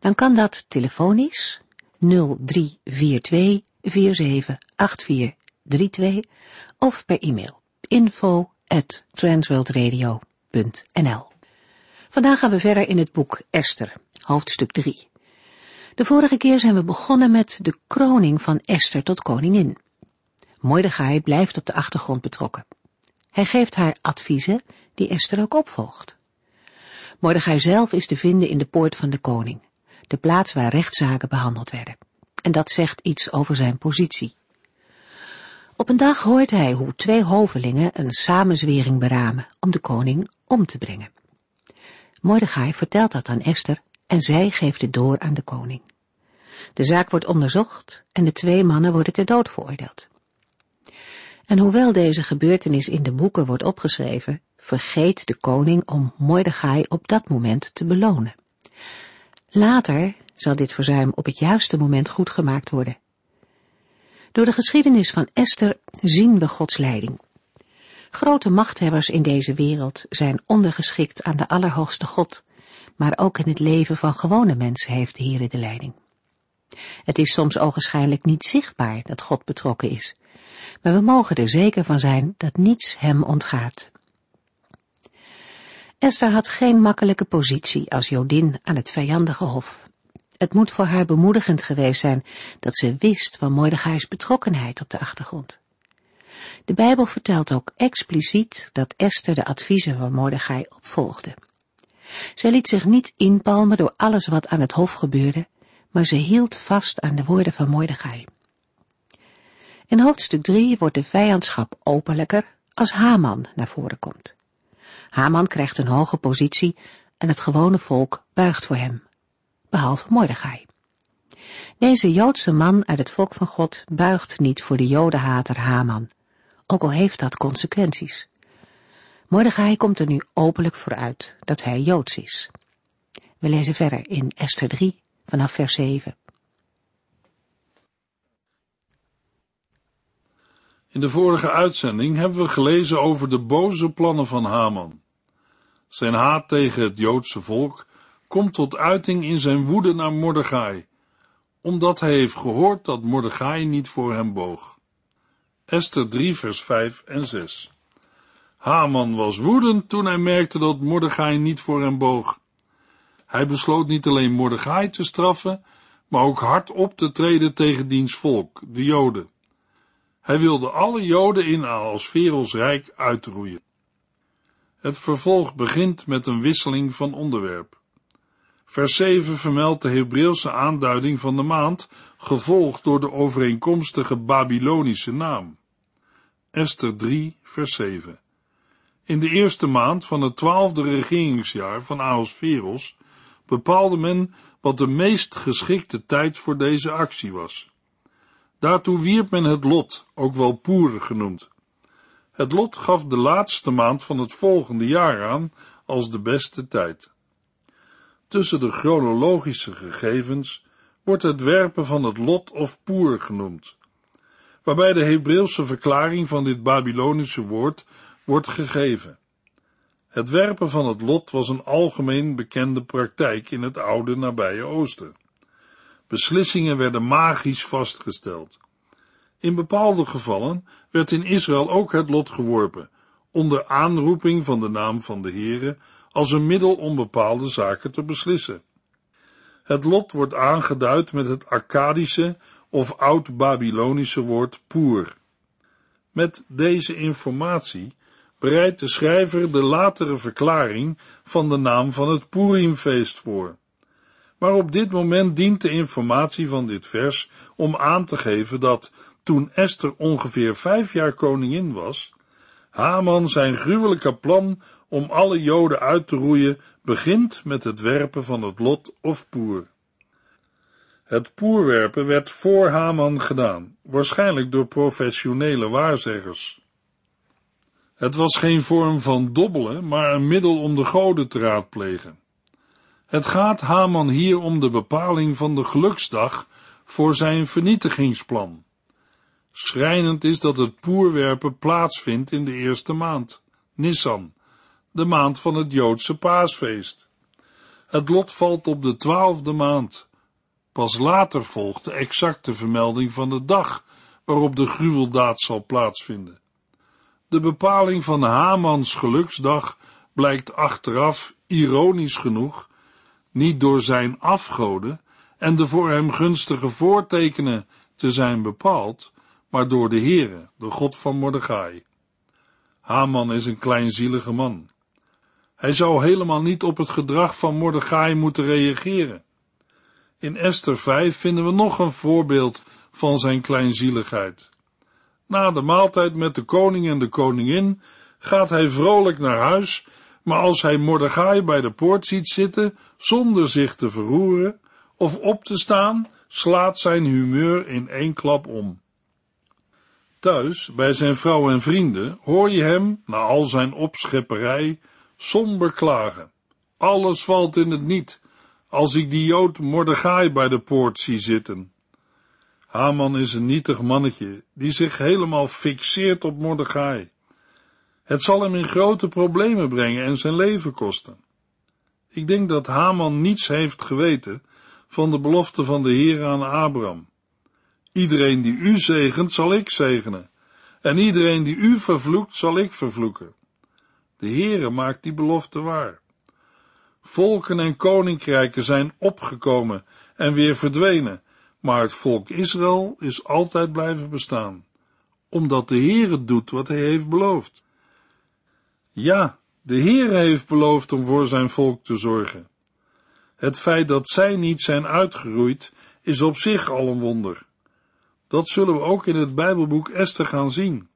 dan kan dat telefonisch 0342 478432 of per e-mail info at transworldradio.nl. Vandaag gaan we verder in het boek Esther, hoofdstuk 3. De vorige keer zijn we begonnen met de kroning van Esther tot koningin. Mordechai blijft op de achtergrond betrokken. Hij geeft haar adviezen die Esther ook opvolgt. Mordechai zelf is te vinden in de poort van de koning, de plaats waar rechtszaken behandeld werden. En dat zegt iets over zijn positie. Op een dag hoort hij hoe twee hovelingen een samenzwering beramen om de koning om te brengen. Mordechai vertelt dat aan Esther en zij geeft het door aan de koning. De zaak wordt onderzocht en de twee mannen worden ter dood veroordeeld. En hoewel deze gebeurtenis in de boeken wordt opgeschreven, vergeet de koning om Mordechai op dat moment te belonen. Later zal dit verzuim op het juiste moment goed gemaakt worden. Door de geschiedenis van Esther zien we Gods leiding. Grote machthebbers in deze wereld zijn ondergeschikt aan de Allerhoogste God, maar ook in het leven van gewone mensen heeft de Heer de leiding. Het is soms ogenschijnlijk niet zichtbaar dat God betrokken is, maar we mogen er zeker van zijn dat niets hem ontgaat. Esther had geen makkelijke positie als Jodin aan het vijandige hof. Het moet voor haar bemoedigend geweest zijn dat ze wist van Mordechai's betrokkenheid op de achtergrond. De Bijbel vertelt ook expliciet dat Esther de adviezen van Mordechai opvolgde. Zij liet zich niet inpalmen door alles wat aan het hof gebeurde, maar ze hield vast aan de woorden van Mordechai. In hoofdstuk 3 wordt de vijandschap openlijker als Haman naar voren komt. Haman krijgt een hoge positie en het gewone volk buigt voor hem, behalve Mordechai. Deze Joodse man uit het volk van God buigt niet voor de Jodenhater Haman, ook al heeft dat consequenties. Mordechai komt er nu openlijk vooruit dat hij Joods is. We lezen verder in Esther 3 vanaf vers 7. In de vorige uitzending hebben we gelezen over de boze plannen van Haman. Zijn haat tegen het Joodse volk komt tot uiting in zijn woede naar Mordechai, omdat hij heeft gehoord dat Mordechai niet voor hem boog. Esther 3 vers 5 en 6 Haman was woedend toen hij merkte dat Mordechai niet voor hem boog. Hij besloot niet alleen Mordechai te straffen, maar ook hard op te treden tegen diens volk, de Joden. Hij wilde alle Joden in Ahasveros rijk uitroeien. Het vervolg begint met een wisseling van onderwerp. Vers 7 vermeldt de Hebreeuwse aanduiding van de maand, gevolgd door de overeenkomstige Babylonische naam. Esther 3, vers 7. In de eerste maand van het twaalfde regeringsjaar van Ahasveros bepaalde men wat de meest geschikte tijd voor deze actie was. Daartoe wierp men het lot, ook wel poer genoemd. Het lot gaf de laatste maand van het volgende jaar aan als de beste tijd. Tussen de chronologische gegevens wordt het werpen van het lot of poer genoemd, waarbij de Hebreeuwse verklaring van dit Babylonische woord wordt gegeven. Het werpen van het lot was een algemeen bekende praktijk in het oude nabije Oosten. Beslissingen werden magisch vastgesteld. In bepaalde gevallen werd in Israël ook het lot geworpen, onder aanroeping van de naam van de Heere, als een middel om bepaalde zaken te beslissen. Het lot wordt aangeduid met het Akkadische of oud-Babylonische woord poer. Met deze informatie bereidt de schrijver de latere verklaring van de naam van het Purimfeest voor. Maar op dit moment dient de informatie van dit vers om aan te geven dat, toen Esther ongeveer vijf jaar koningin was, Haman zijn gruwelijke plan om alle Joden uit te roeien begint met het werpen van het lot of poer. Het poerwerpen werd voor Haman gedaan, waarschijnlijk door professionele waarzeggers. Het was geen vorm van dobbelen, maar een middel om de goden te raadplegen. Het gaat Haman hier om de bepaling van de geluksdag voor zijn vernietigingsplan. Schrijnend is dat het poerwerpen plaatsvindt in de eerste maand, Nissan, de maand van het Joodse paasfeest. Het lot valt op de twaalfde maand. Pas later volgt de exacte vermelding van de dag waarop de gruweldaad zal plaatsvinden. De bepaling van Hamans geluksdag blijkt achteraf, ironisch genoeg, niet door zijn afgoden en de voor hem gunstige voortekenen te zijn bepaald, maar door de Heere, de God van Mordechai. Haman is een kleinzielige man. Hij zou helemaal niet op het gedrag van Mordechai moeten reageren. In Esther 5 vinden we nog een voorbeeld van zijn kleinzieligheid. Na de maaltijd met de koning en de koningin gaat hij vrolijk naar huis, maar als hij Mordechai bij de poort ziet zitten, zonder zich te verroeren of op te staan, slaat zijn humeur in één klap om. Thuis, bij zijn vrouw en vrienden, hoor je hem, na al zijn opschepperij, somber klagen. Alles valt in het niet, als ik die Jood Mordechai bij de poort zie zitten. Haman is een nietig mannetje, die zich helemaal fixeert op Mordechai. Het zal hem in grote problemen brengen en zijn leven kosten. Ik denk dat Haman niets heeft geweten van de belofte van de Heer aan Abraham. Iedereen die u zegent, zal ik zegenen, en iedereen die u vervloekt, zal ik vervloeken. De Heere maakt die belofte waar. Volken en koninkrijken zijn opgekomen en weer verdwenen, maar het volk Israël is altijd blijven bestaan, omdat de Heere doet wat hij heeft beloofd. Ja, de Heere heeft beloofd om voor zijn volk te zorgen. Het feit dat zij niet zijn uitgeroeid, is op zich al een wonder. Dat zullen we ook in het Bijbelboek Esther gaan zien.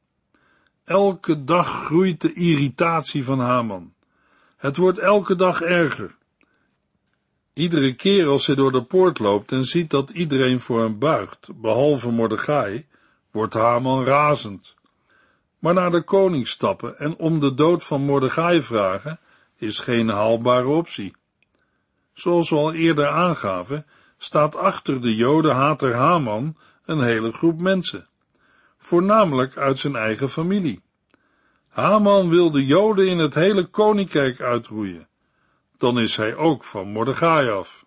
Elke dag groeit de irritatie van Haman. Het wordt elke dag erger. Iedere keer als hij door de poort loopt en ziet dat iedereen voor hem buigt, behalve Mordechai, wordt Haman razend. Maar naar de koning stappen en om de dood van Mordechai vragen, is geen haalbare optie. Zoals we al eerder aangaven, staat achter de jodenhater Haman een hele groep mensen, voornamelijk uit zijn eigen familie. Haman wil de joden in het hele koninkrijk uitroeien. Dan is hij ook van Mordechai af.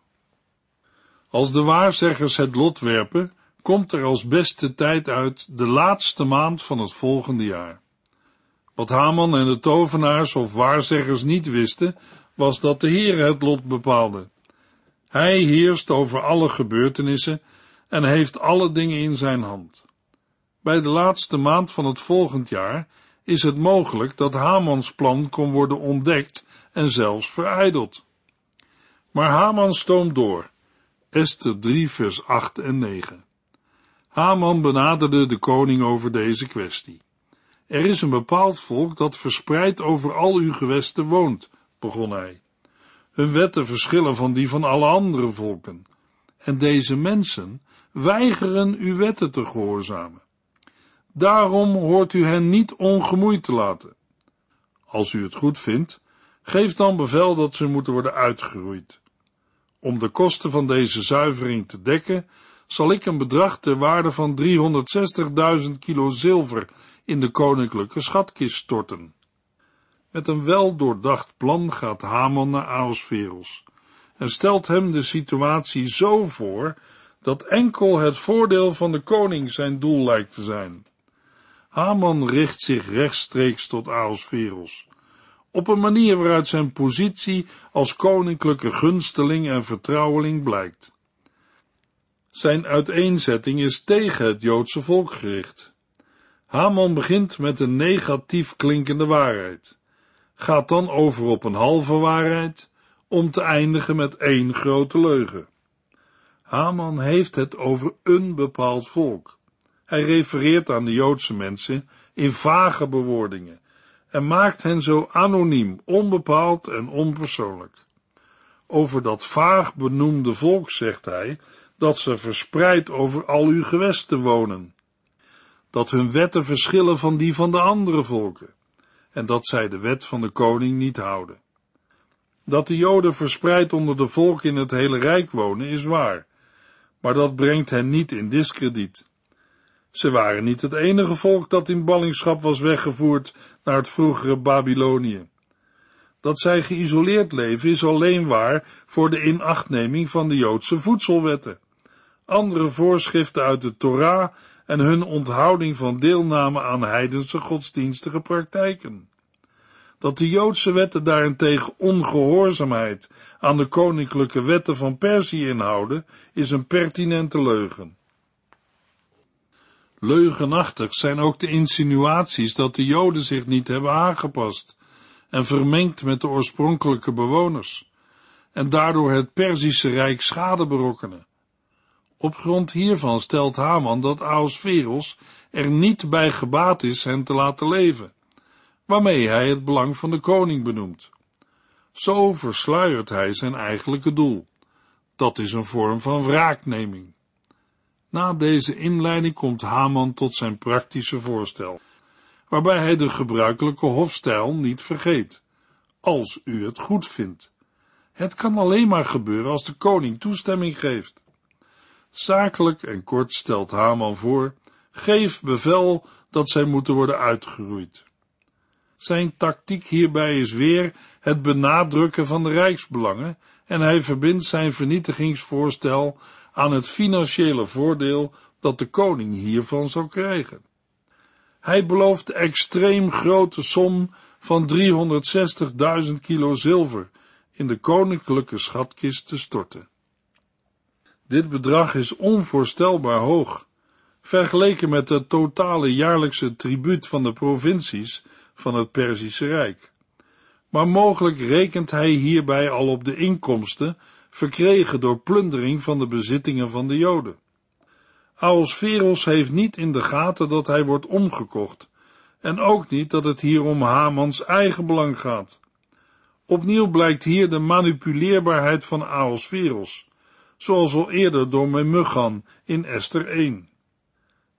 Als de waarzeggers het lot werpen, komt er als beste tijd uit de laatste maand van het volgende jaar. Wat Haman en de tovenaars of waarzeggers niet wisten, was dat de Heer het lot bepaalde. Hij heerst over alle gebeurtenissen en heeft alle dingen in zijn hand. Bij de laatste maand van het volgend jaar is het mogelijk dat Hamans plan kon worden ontdekt en zelfs verijdeld. Maar Haman stoomt door. Esther 3 vers 8 en 9. Haman benaderde de koning over deze kwestie. Er is een bepaald volk dat verspreid over al uw gewesten woont, begon hij. Hun wetten verschillen van die van alle andere volken. En deze mensen weigeren uw wetten te gehoorzamen. Daarom hoort u hen niet ongemoeid te laten. Als u het goed vindt, geef dan bevel dat ze moeten worden uitgeroeid. Om de kosten van deze zuivering te dekken, zal ik een bedrag ter waarde van 360.000 kilo zilver in de koninklijke schatkist storten. Met een wel doordacht plan gaat Haman naar Aosferos en stelt hem de situatie zo voor dat enkel het voordeel van de koning zijn doel lijkt te zijn. Haman richt zich rechtstreeks tot Aosferos, op een manier waaruit zijn positie als koninklijke gunsteling en vertrouweling blijkt. Zijn uiteenzetting is tegen het Joodse volk gericht. Haman begint met een negatief klinkende waarheid, gaat dan over op een halve waarheid, om te eindigen met één grote leugen. Haman heeft het over een bepaald volk. Hij refereert aan de Joodse mensen in vage bewoordingen en maakt hen zo anoniem, onbepaald en onpersoonlijk. Over dat vaag benoemde volk zegt hij dat ze verspreid over al uw gewesten wonen, dat hun wetten verschillen van die van de andere volken, en dat zij de wet van de koning niet houden. Dat de Joden verspreid onder de volken in het hele rijk wonen is waar, maar dat brengt hen niet in diskrediet. Ze waren niet het enige volk dat in ballingschap was weggevoerd naar het vroegere Babylonië. Dat zij geïsoleerd leven is alleen waar voor de inachtneming van de Joodse voedselwetten. Andere voorschriften uit de Torah en hun onthouding van deelname aan heidense godsdienstige praktijken. Dat de Joodse wetten daarentegen ongehoorzaamheid aan de koninklijke wetten van Perzië inhouden, is een pertinente leugen. Leugenachtig zijn ook de insinuaties dat de Joden zich niet hebben aangepast en vermengd met de oorspronkelijke bewoners, en daardoor het Perzische Rijk schade berokkenen. Op grond hiervan stelt Haman dat Ahasveros er niet bij gebaat is hen te laten leven, waarmee hij het belang van de koning benoemt. Zo versluiert hij zijn eigenlijke doel. Dat is een vorm van wraakneming. Na deze inleiding komt Haman tot zijn praktische voorstel, waarbij hij de gebruikelijke hofstijl niet vergeet. Als u het goed vindt. Het kan alleen maar gebeuren als de koning toestemming geeft. Zakelijk en kort stelt Haman voor, geef bevel dat zij moeten worden uitgeroeid. Zijn tactiek hierbij is weer het benadrukken van de rijksbelangen en hij verbindt zijn vernietigingsvoorstel aan het financiële voordeel dat de koning hiervan zal krijgen. Hij belooft de extreem grote som van 360.000 kilo zilver in de koninklijke schatkist te storten. Dit bedrag is onvoorstelbaar hoog, vergeleken met het totale jaarlijkse tribuut van de provincies van het Perzische Rijk. Maar mogelijk rekent hij hierbij al op de inkomsten verkregen door plundering van de bezittingen van de Joden. Aosferos heeft niet in de gaten dat hij wordt omgekocht, en ook niet dat het hier om Hamans eigen belang gaat. Opnieuw blijkt hier de manipuleerbaarheid van Aosferos, zoals al eerder door Memuchan in Esther 1.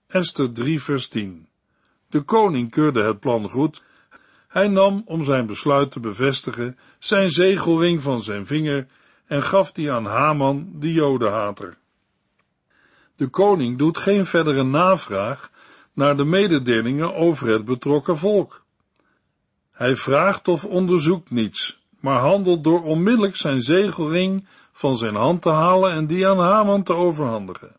Esther 3 vers 10 De koning keurde het plan goed, hij nam, om zijn besluit te bevestigen, zijn zegelring van zijn vinger en gaf die aan Haman, de jodenhater. De koning doet geen verdere navraag naar de mededelingen over het betrokken volk. Hij vraagt of onderzoekt niets, maar handelt door onmiddellijk zijn zegelring van zijn hand te halen en die aan Haman te overhandigen.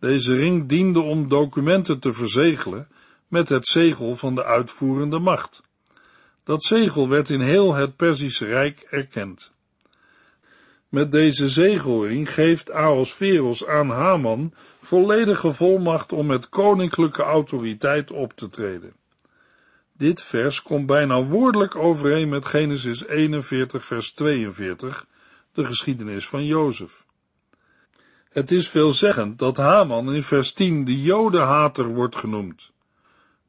Deze ring diende om documenten te verzegelen met het zegel van de uitvoerende macht. Dat zegel werd in heel het Perzische Rijk erkend. Met deze zegelring geeft Ahasveros aan Haman volledige volmacht om met koninklijke autoriteit op te treden. Dit vers komt bijna woordelijk overeen met Genesis 41 vers 42, de geschiedenis van Jozef. Het is veelzeggend dat Haman in vers 10 de jodenhater wordt genoemd.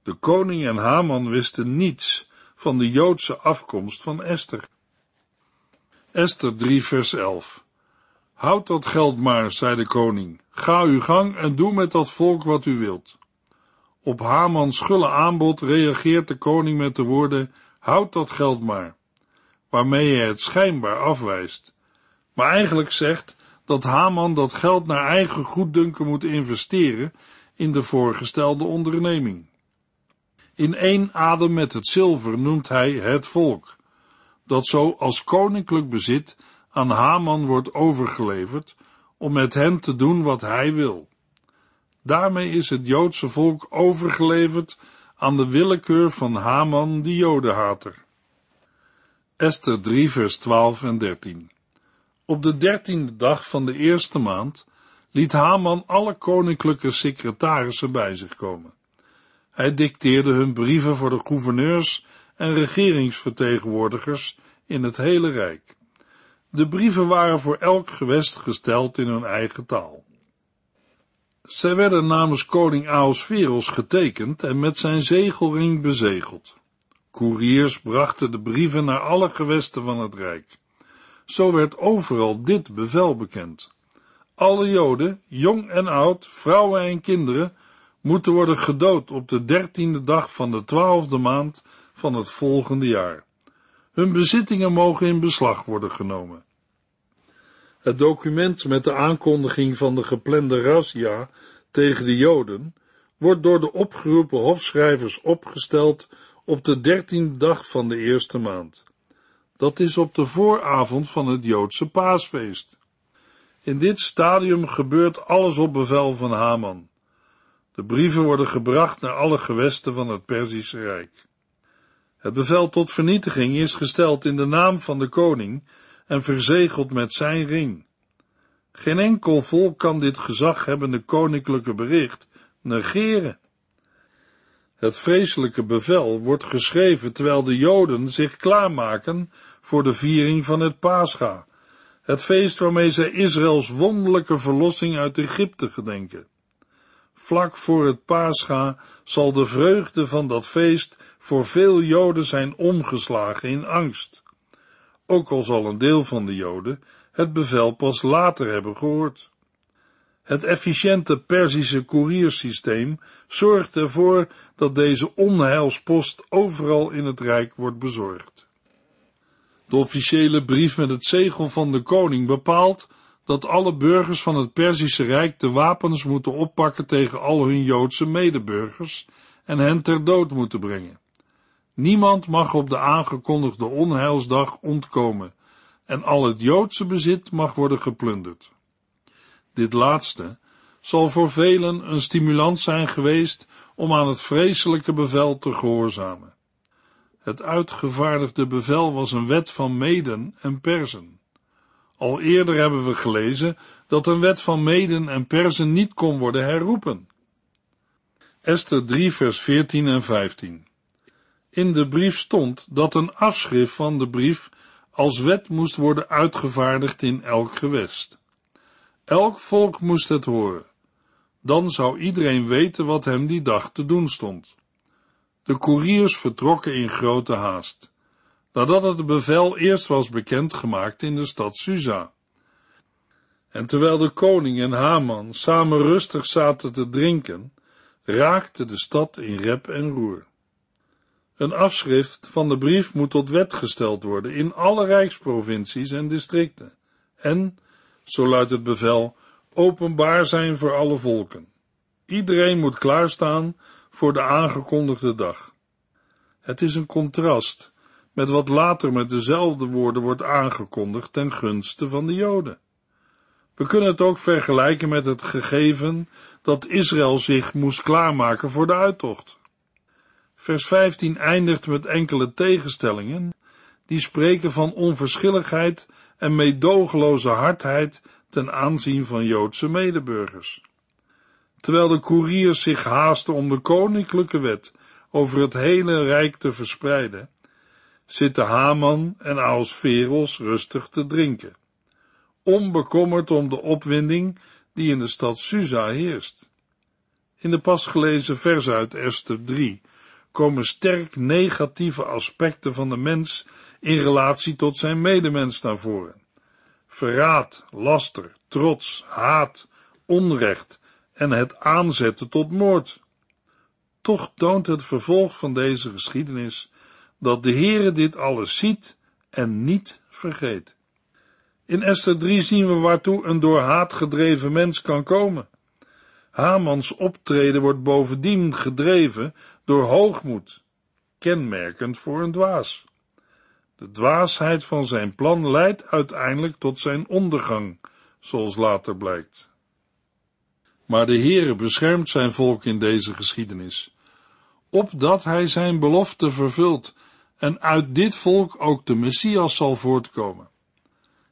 De koning en Haman wisten niets van de Joodse afkomst van Esther. Esther 3 vers 11 Houd dat geld maar, zei de koning, ga uw gang en doe met dat volk wat u wilt. Op Hamans schulle aanbod reageert de koning met de woorden, houd dat geld maar, waarmee hij het schijnbaar afwijst, maar eigenlijk zegt dat Haman dat geld naar eigen goeddunken moet investeren in de voorgestelde onderneming. In één adem met het zilver noemt hij het volk, dat zo als koninklijk bezit aan Haman wordt overgeleverd om met hen te doen wat hij wil. Daarmee is het Joodse volk overgeleverd aan de willekeur van Haman, de Jodenhater. Esther 3 vers 12 en 13 Op de dertiende dag van de eerste maand liet Haman alle koninklijke secretarissen bij zich komen. Hij dicteerde hun brieven voor de gouverneurs en regeringsvertegenwoordigers in het hele Rijk. De brieven waren voor elk gewest gesteld in hun eigen taal. Zij werden namens koning Ahasveros getekend en met zijn zegelring bezegeld. Koeriers brachten de brieven naar alle gewesten van het Rijk. Zo werd overal dit bevel bekend. Alle Joden, jong en oud, vrouwen en kinderen, moeten worden gedood op de dertiende dag van de twaalfde maand van het volgende jaar. Hun bezittingen mogen in beslag worden genomen. Het document met de aankondiging van de geplande razzia tegen de Joden wordt door de opgeroepen hofschrijvers opgesteld op de dertiende dag van de eerste maand. Dat is op de vooravond van het Joodse paasfeest. In dit stadium gebeurt alles op bevel van Haman. De brieven worden gebracht naar alle gewesten van het Perzische Rijk. Het bevel tot vernietiging is gesteld in de naam van de koning en verzegeld met zijn ring. Geen enkel volk kan dit gezaghebbende koninklijke bericht negeren. Het vreselijke bevel wordt geschreven terwijl de Joden zich klaarmaken voor de viering van het Pascha, het feest waarmee zij Israëls wonderlijke verlossing uit Egypte gedenken. Vlak voor het Pascha zal de vreugde van dat feest voor veel Joden zijn omgeslagen in angst. Ook al zal een deel van de Joden het bevel pas later hebben gehoord. Het efficiënte Perzische koeriersysteem zorgt ervoor dat deze onheilspost overal in het Rijk wordt bezorgd. De officiële brief met het zegel van de koning bepaalt dat alle burgers van het Perzische Rijk de wapens moeten oppakken tegen al hun Joodse medeburgers en hen ter dood moeten brengen. Niemand mag op de aangekondigde onheilsdag ontkomen en al het Joodse bezit mag worden geplunderd. Dit laatste zal voor velen een stimulans zijn geweest om aan het vreselijke bevel te gehoorzamen. Het uitgevaardigde bevel was een wet van Meden en Persen. Al eerder hebben we gelezen dat een wet van Meden en Persen niet kon worden herroepen. Esther 3 vers 14 en 15 In de brief stond dat een afschrift van de brief als wet moest worden uitgevaardigd in elk gewest. Elk volk moest het horen. Dan zou iedereen weten wat hem die dag te doen stond. De koeriers vertrokken in grote haast, nadat het bevel eerst was bekendgemaakt in de stad Susa. En terwijl de koning en Haman samen rustig zaten te drinken, raakte de stad in rep en roer. Een afschrift van de brief moet tot wet gesteld worden in alle rijksprovincies en districten en zo luidt het bevel, openbaar zijn voor alle volken. Iedereen moet klaarstaan voor de aangekondigde dag. Het is een contrast met wat later met dezelfde woorden wordt aangekondigd ten gunste van de Joden. We kunnen het ook vergelijken met het gegeven dat Israël zich moest klaarmaken voor de uittocht. Vers 15 eindigt met enkele tegenstellingen, die spreken van onverschilligheid en meedogenloze hardheid ten aanzien van Joodse medeburgers. Terwijl de koeriers zich haasten om de koninklijke wet over het hele rijk te verspreiden, zitten Haman en Aosferos rustig te drinken, onbekommerd om de opwinding die in de stad Susa heerst. In de pas gelezen vers uit Esther 3 komen sterk negatieve aspecten van de mens in relatie tot zijn medemens naar voren. Verraad, laster, trots, haat, onrecht en het aanzetten tot moord. Toch toont het vervolg van deze geschiedenis dat de Heere dit alles ziet en niet vergeet. In Esther 3 zien we waartoe een door haat gedreven mens kan komen. Hamans optreden wordt bovendien gedreven door hoogmoed, kenmerkend voor een dwaas. De dwaasheid van zijn plan leidt uiteindelijk tot zijn ondergang, zoals later blijkt. Maar de Heere beschermt zijn volk in deze geschiedenis, opdat hij zijn belofte vervult en uit dit volk ook de Messias zal voortkomen.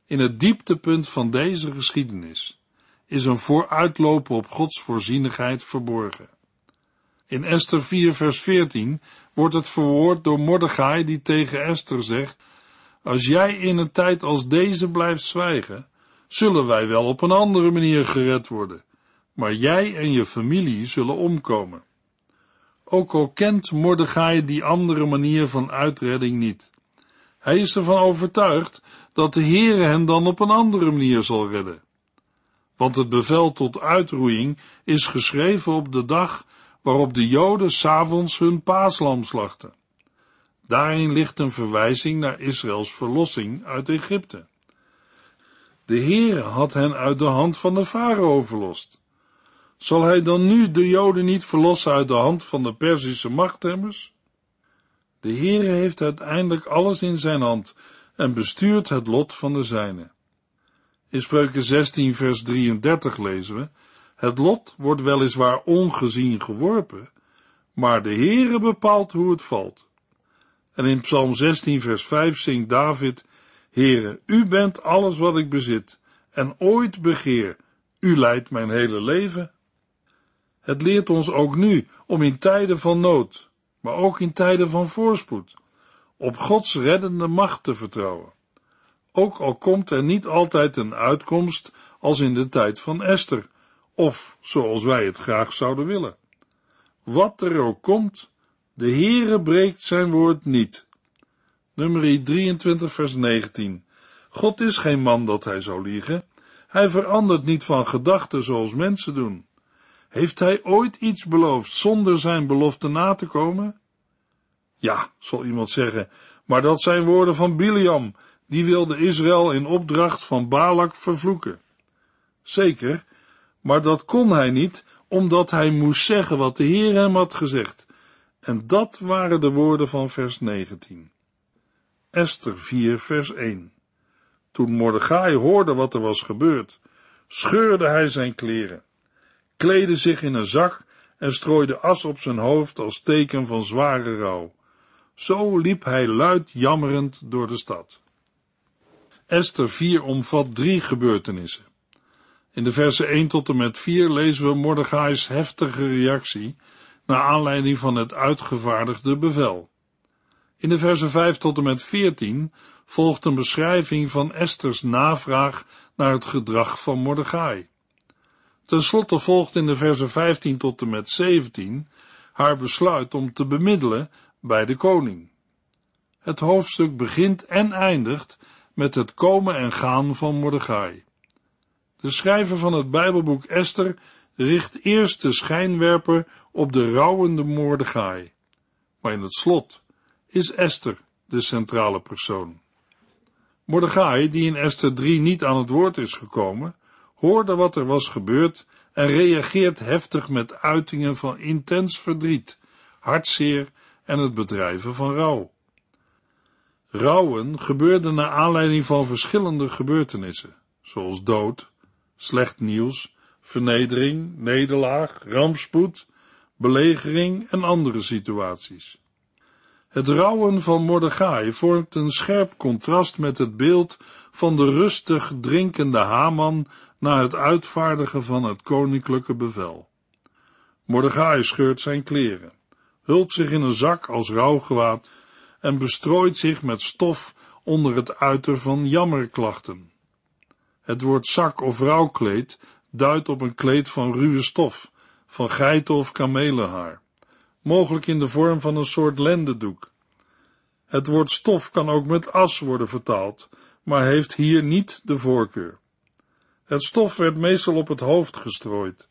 In het dieptepunt van deze geschiedenis is een vooruitlopen op Gods voorzienigheid verborgen. In Esther 4 vers 14 wordt het verwoord door Mordechai die tegen Esther zegt, als jij in een tijd als deze blijft zwijgen, zullen wij wel op een andere manier gered worden, maar jij en je familie zullen omkomen. Ook al kent Mordechai die andere manier van uitredding niet. Hij is ervan overtuigd dat de Heere hen dan op een andere manier zal redden. want het bevel tot uitroeiing is geschreven op de dag waarop de Joden s'avonds hun paaslam slachten. Daarin ligt een verwijzing naar Israëls verlossing uit Egypte. De Heere had hen uit de hand van de farao verlost. Zal hij dan nu de Joden niet verlossen uit de hand van de Perzische machthebbers? De Heere heeft uiteindelijk alles in zijn hand en bestuurt het lot van de zijnen. In Spreuken 16 vers 33 lezen we, het lot wordt weliswaar ongezien geworpen, maar de Heere bepaalt hoe het valt. En in Psalm 16 vers 5 zingt David, Heere, u bent alles wat ik bezit en ooit begeer, u leidt mijn hele leven. Het leert ons ook nu om in tijden van nood, maar ook in tijden van voorspoed, op Gods reddende macht te vertrouwen. Ook al komt er niet altijd een uitkomst als in de tijd van Esther, of zoals wij het graag zouden willen. Wat er ook komt, de Heere breekt zijn woord niet. Nummer 23 vers 19. God is geen man dat hij zou liegen. Hij verandert niet van gedachten zoals mensen doen. Heeft hij ooit iets beloofd zonder zijn belofte na te komen? Ja, zal iemand zeggen, maar dat zijn woorden van Biliam, die wilde Israël in opdracht van Balak vervloeken. Zeker, maar dat kon hij niet, omdat hij moest zeggen wat de Heer hem had gezegd. En dat waren de woorden van vers 19. Esther 4, vers 1. Toen Mordechai hoorde wat er was gebeurd, scheurde hij zijn kleren, kleedde zich in een zak en strooide as op zijn hoofd als teken van zware rouw. Zo liep hij luid jammerend door de stad. Esther 4 omvat drie gebeurtenissen. In de versen 1 tot en met 4 lezen we Mordechai's heftige reactie naar aanleiding van het uitgevaardigde bevel. In de versen 5 tot en met 14 volgt een beschrijving van Esters navraag naar het gedrag van Mordechai. Ten slotte volgt in de versen 15 tot en met 17 haar besluit om te bemiddelen bij de koning. Het hoofdstuk begint en eindigt met het komen en gaan van Mordechai. De schrijver van het Bijbelboek Esther richt eerst de schijnwerper op de rouwende Mordechai, maar in het slot is Esther de centrale persoon. Mordechai, die in Esther 3 niet aan het woord is gekomen, hoorde wat er was gebeurd en reageert heftig met uitingen van intens verdriet, hartzeer en het bedrijven van rouw. Rouwen gebeurde naar aanleiding van verschillende gebeurtenissen, zoals dood, slecht nieuws, vernedering, nederlaag, rampspoed, belegering en andere situaties. Het rouwen van Mordechai vormt een scherp contrast met het beeld van de rustig drinkende Haman na het uitvaardigen van het koninklijke bevel. Mordechai scheurt zijn kleren, hult zich in een zak als rouwgewaad en bestrooit zich met stof onder het uiter van jammerklachten. Het woord zak of rouwkleed duidt op een kleed van ruwe stof, van geiten of kamelenhaar, mogelijk in de vorm van een soort lendendoek. Het woord stof kan ook met as worden vertaald, maar heeft hier niet de voorkeur. Het stof werd meestal op het hoofd gestrooid.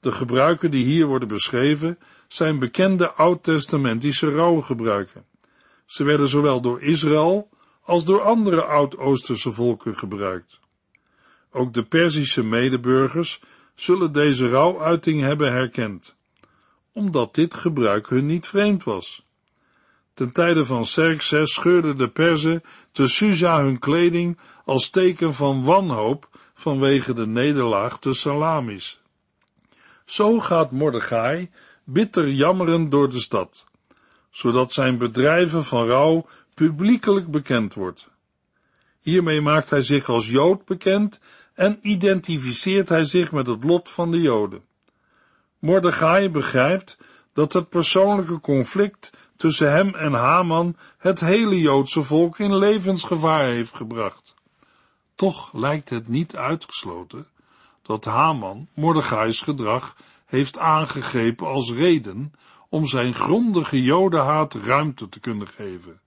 De gebruiken die hier worden beschreven zijn bekende oud-testamentische rouwgebruiken. Ze werden zowel door Israël als door andere oud-Oosterse volken gebruikt. Ook de Perzische medeburgers zullen deze rouwuiting hebben herkend, omdat dit gebruik hun niet vreemd was. Ten tijde van Xerxes scheurden de Perzen te Susa hun kleding als teken van wanhoop vanwege de nederlaag te Salamis. Zo gaat Mordechai bitter jammerend door de stad, zodat zijn bedrijven van rouw publiekelijk bekend wordt. Hiermee maakt hij zich als Jood bekend en identificeert hij zich met het lot van de Joden. Mordechai begrijpt dat het persoonlijke conflict tussen hem en Haman het hele Joodse volk in levensgevaar heeft gebracht. Toch lijkt het niet uitgesloten dat Haman Mordechai's gedrag heeft aangegrepen als reden om zijn grondige jodenhaat ruimte te kunnen geven.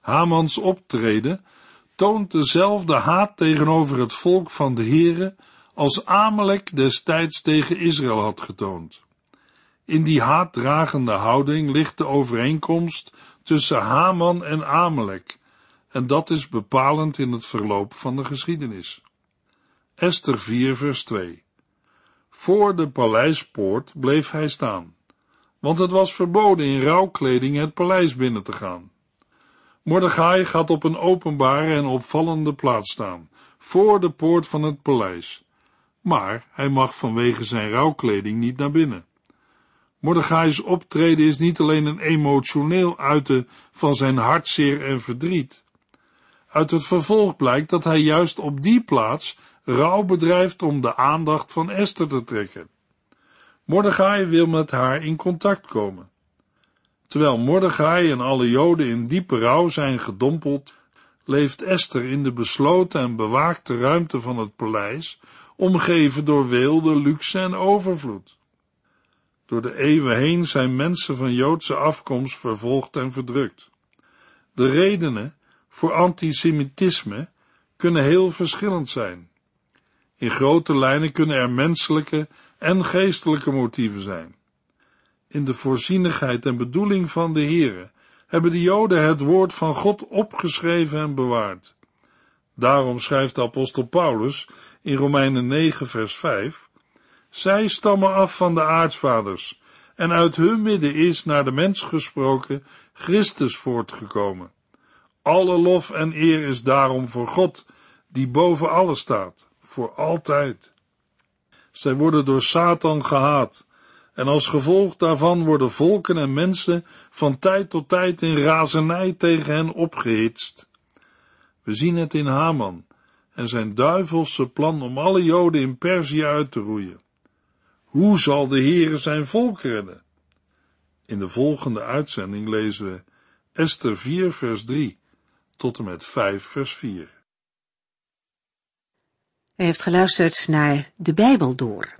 Hamans optreden toont dezelfde haat tegenover het volk van de Heere als Amalek destijds tegen Israël had getoond. In die haatdragende houding ligt de overeenkomst tussen Haman en Amalek, en dat is bepalend in het verloop van de geschiedenis. Esther 4 vers 2 Voor de paleispoort bleef hij staan, want het was verboden in rouwkleding het paleis binnen te gaan. Mordechai gaat op een openbare en opvallende plaats staan, voor de poort van het paleis, maar hij mag vanwege zijn rouwkleding niet naar binnen. Mordechai's optreden is niet alleen een emotioneel uiten van zijn hartzeer en verdriet. Uit het vervolg blijkt dat hij juist op die plaats rouw bedrijft om de aandacht van Esther te trekken. Mordechai wil met haar in contact komen. Terwijl Mordechai en alle Joden in diepe rouw zijn gedompeld, leeft Esther in de besloten en bewaakte ruimte van het paleis, omgeven door weelde, luxe en overvloed. Door de eeuwen heen zijn mensen van Joodse afkomst vervolgd en verdrukt. De redenen voor antisemitisme kunnen heel verschillend zijn. In grote lijnen kunnen er menselijke en geestelijke motieven zijn. In de voorzienigheid en bedoeling van de Heere hebben de Joden het woord van God opgeschreven en bewaard. Daarom schrijft de apostel Paulus in Romeinen 9 vers 5 zij stammen af van de aartsvaders, en uit hun midden is, naar de mens gesproken, Christus voortgekomen. Alle lof en eer is daarom voor God, die boven alles staat, voor altijd. Zij worden door Satan gehaat, en als gevolg daarvan worden volken en mensen van tijd tot tijd in razernij tegen hen opgehitst. We zien het in Haman en zijn duivelse plan om alle Joden in Perzië uit te roeien. Hoe zal de Heere zijn volk redden? In de volgende uitzending lezen we Esther 4 vers 3 tot en met 5 vers 4. U heeft geluisterd naar De Bijbel Door,